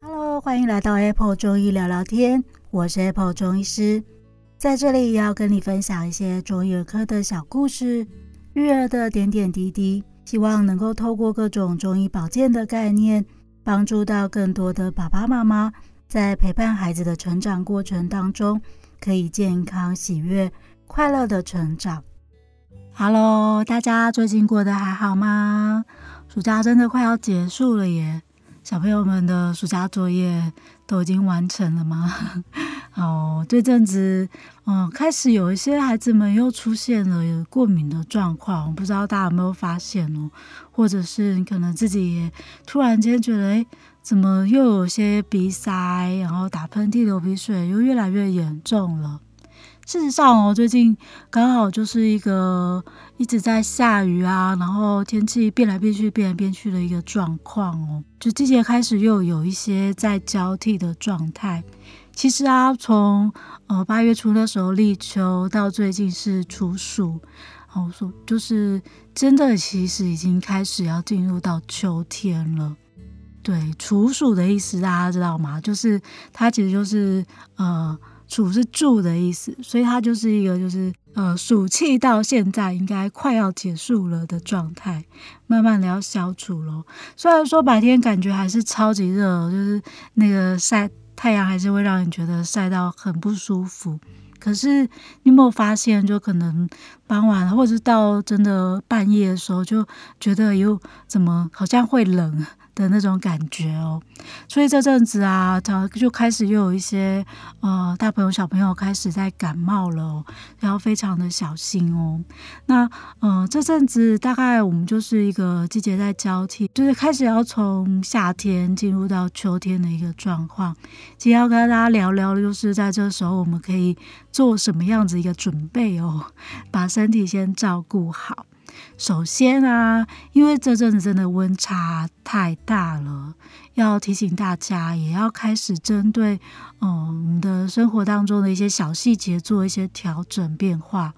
Hello，欢迎来到 Apple 中医聊聊天，我是 Apple 中医师，在这里要跟你分享一些中医儿科的小故事，育儿的点点滴滴。希望能够透过各种中医保健的概念，帮助到更多的爸爸妈妈，在陪伴孩子的成长过程当中，可以健康、喜悦、快乐的成长。Hello，大家最近过得还好吗？暑假真的快要结束了耶！小朋友们的暑假作业都已经完成了吗？哦，这阵子，嗯，开始有一些孩子们又出现了过敏的状况，不知道大家有没有发现哦？或者是你可能自己也突然间觉得，诶，怎么又有些鼻塞，然后打喷嚏、流鼻水又越来越严重了？事实上哦，最近刚好就是一个一直在下雨啊，然后天气变来变去、变来变去的一个状况哦，就季节开始又有一些在交替的状态。其实啊，从呃八月初那时候立秋到最近是处暑，哦，说就是真的，其实已经开始要进入到秋天了。对，处暑的意思大家知道吗？就是它其实就是呃。处是住的意思，所以它就是一个就是呃暑气到现在应该快要结束了的状态，慢慢的要消除了。虽然说白天感觉还是超级热，就是那个晒太阳还是会让你觉得晒到很不舒服。可是你有没有发现，就可能傍晚或者是到真的半夜的时候，就觉得又怎么好像会冷。的那种感觉哦，所以这阵子啊，他就开始又有一些呃大朋友小朋友开始在感冒了哦，要非常的小心哦。那呃这阵子大概我们就是一个季节在交替，就是开始要从夏天进入到秋天的一个状况。今天要跟大家聊聊的就是在这时候我们可以做什么样子一个准备哦，把身体先照顾好。首先啊，因为这阵子真的温差太大了，要提醒大家，也要开始针对嗯我们的生活当中的一些小细节做一些调整变化。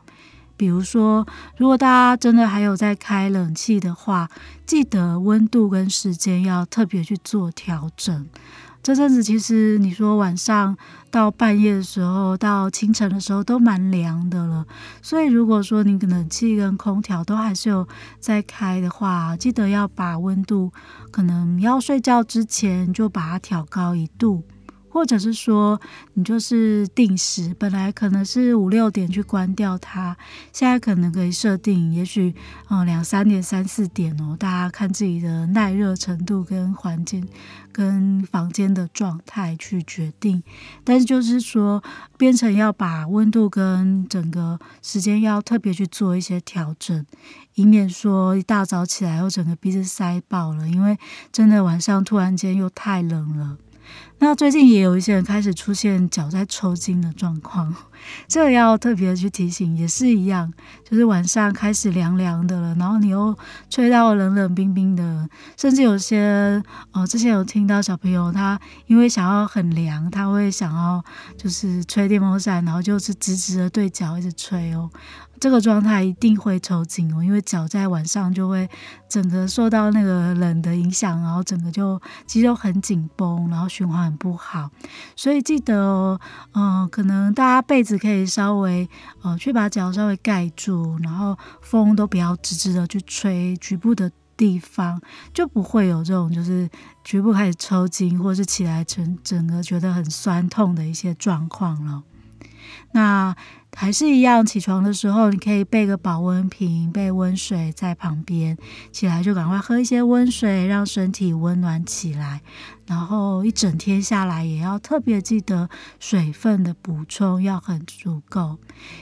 比如说，如果大家真的还有在开冷气的话，记得温度跟时间要特别去做调整。这阵子其实你说晚上到半夜的时候，到清晨的时候都蛮凉的了，所以如果说你冷气跟空调都还是有在开的话，记得要把温度可能要睡觉之前就把它调高一度。或者是说，你就是定时，本来可能是五六点去关掉它，现在可能可以设定，也许嗯两三点、三四点哦，大家看自己的耐热程度跟环境、跟房间的状态去决定。但是就是说，变成要把温度跟整个时间要特别去做一些调整，以免说一大早起来后整个鼻子塞爆了，因为真的晚上突然间又太冷了。那最近也有一些人开始出现脚在抽筋的状况，这个要特别去提醒，也是一样，就是晚上开始凉凉的了，然后你又吹到冷冷冰冰的，甚至有些哦，之前有听到小朋友他因为想要很凉，他会想要就是吹电风扇，然后就是直直的对脚一直吹哦。这个状态一定会抽筋哦，因为脚在晚上就会整个受到那个冷的影响，然后整个就肌肉很紧绷，然后循环很不好。所以记得哦，嗯、可能大家被子可以稍微呃去把脚稍微盖住，然后风都不要直直的去吹局部的地方，就不会有这种就是局部开始抽筋，或是起来整整个觉得很酸痛的一些状况了。那还是一样，起床的时候你可以备个保温瓶，备温水在旁边，起来就赶快喝一些温水，让身体温暖起来。然后一整天下来，也要特别记得水分的补充要很足够，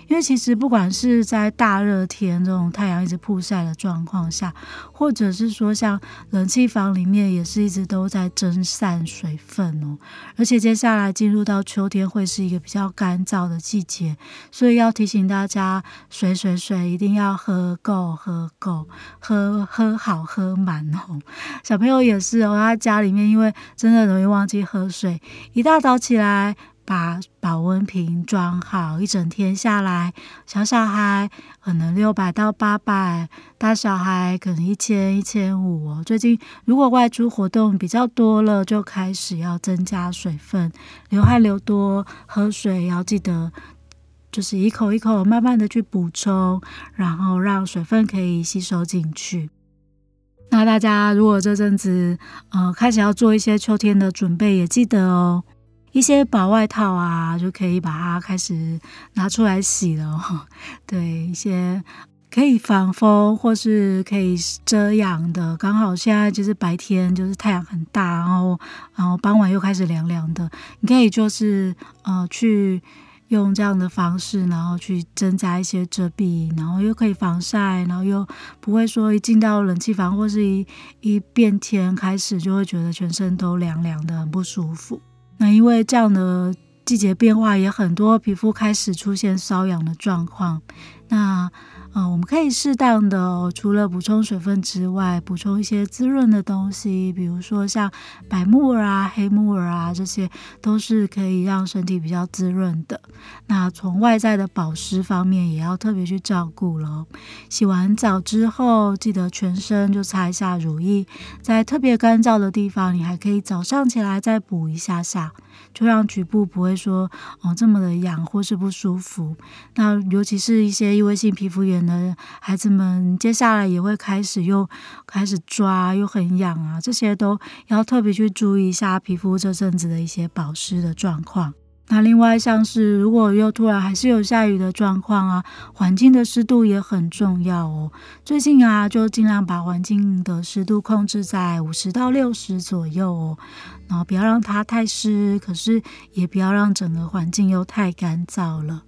因为其实不管是在大热天这种太阳一直曝晒的状况下，或者是说像冷气房里面也是一直都在蒸散水分哦，而且接下来进入到秋天会是一个比较干燥的季节，所以要提醒大家，水水水一定要喝够喝够，喝喝好喝满哦。小朋友也是哦，他家里面因为真的容易忘记喝水，一大早起来把保温瓶装好，一整天下来，小小孩可能六百到八百，大小孩可能一千一千五哦。最近如果外出活动比较多了，就开始要增加水分，流汗流多，喝水要记得就是一口一口慢慢的去补充，然后让水分可以吸收进去。那大家如果这阵子呃开始要做一些秋天的准备，也记得哦。一些薄外套啊，就可以把它开始拿出来洗了。对，一些可以防风或是可以遮阳的，刚好现在就是白天就是太阳很大，然后然后傍晚又开始凉凉的，你可以就是呃去用这样的方式，然后去增加一些遮蔽，然后又可以防晒，然后又不会说一进到冷气房或是一一变天开始就会觉得全身都凉凉的，很不舒服。那因为这样的季节变化也很多，皮肤开始出现瘙痒的状况。那嗯，我们可以适当的，除了补充水分之外，补充一些滋润的东西，比如说像白木耳啊、黑木耳啊，这些都是可以让身体比较滋润的。那从外在的保湿方面，也要特别去照顾了。洗完澡之后，记得全身就擦一下乳液，在特别干燥的地方，你还可以早上起来再补一下下。就让局部不会说哦这么的痒或是不舒服。那尤其是一些异位性皮肤炎的孩子们，接下来也会开始又开始抓又很痒啊，这些都要特别去注意一下皮肤这阵子的一些保湿的状况。那另外像是如果又突然还是有下雨的状况啊，环境的湿度也很重要哦。最近啊，就尽量把环境的湿度控制在五十到六十左右哦，然后不要让它太湿，可是也不要让整个环境又太干燥了。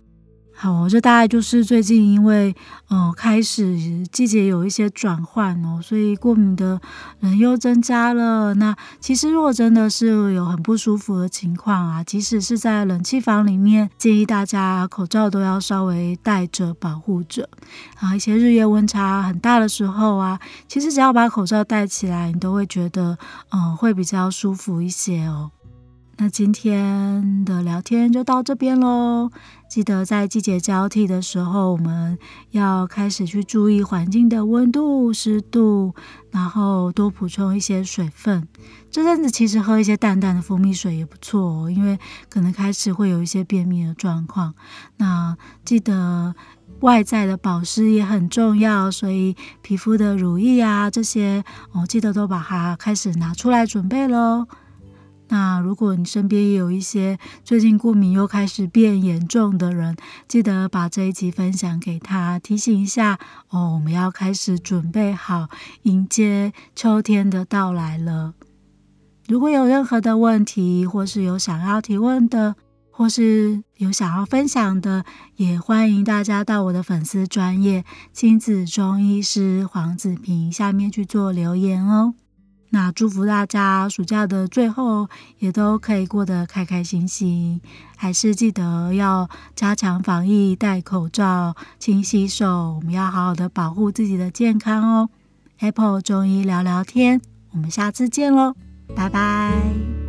好，这大概就是最近因为呃开始季节有一些转换哦，所以过敏的人又增加了。那其实如果真的是有很不舒服的情况啊，即使是在冷气房里面，建议大家口罩都要稍微戴着保护着。啊，一些日夜温差很大的时候啊，其实只要把口罩戴起来，你都会觉得嗯、呃、会比较舒服一些哦。那今天的聊天就到这边喽。记得在季节交替的时候，我们要开始去注意环境的温度、湿度，然后多补充一些水分。这阵子其实喝一些淡淡的蜂蜜水也不错，因为可能开始会有一些便秘的状况。那记得外在的保湿也很重要，所以皮肤的乳液啊这些，哦，记得都把它开始拿出来准备喽。那如果你身边也有一些最近过敏又开始变严重的人，记得把这一集分享给他，提醒一下哦，我们要开始准备好迎接秋天的到来了。如果有任何的问题，或是有想要提问的，或是有想要分享的，也欢迎大家到我的粉丝专业亲子中医师黄子平下面去做留言哦。那祝福大家暑假的最后也都可以过得开开心心，还是记得要加强防疫，戴口罩，勤洗手，我们要好好的保护自己的健康哦。Apple 中医聊聊天，我们下次见喽，拜拜。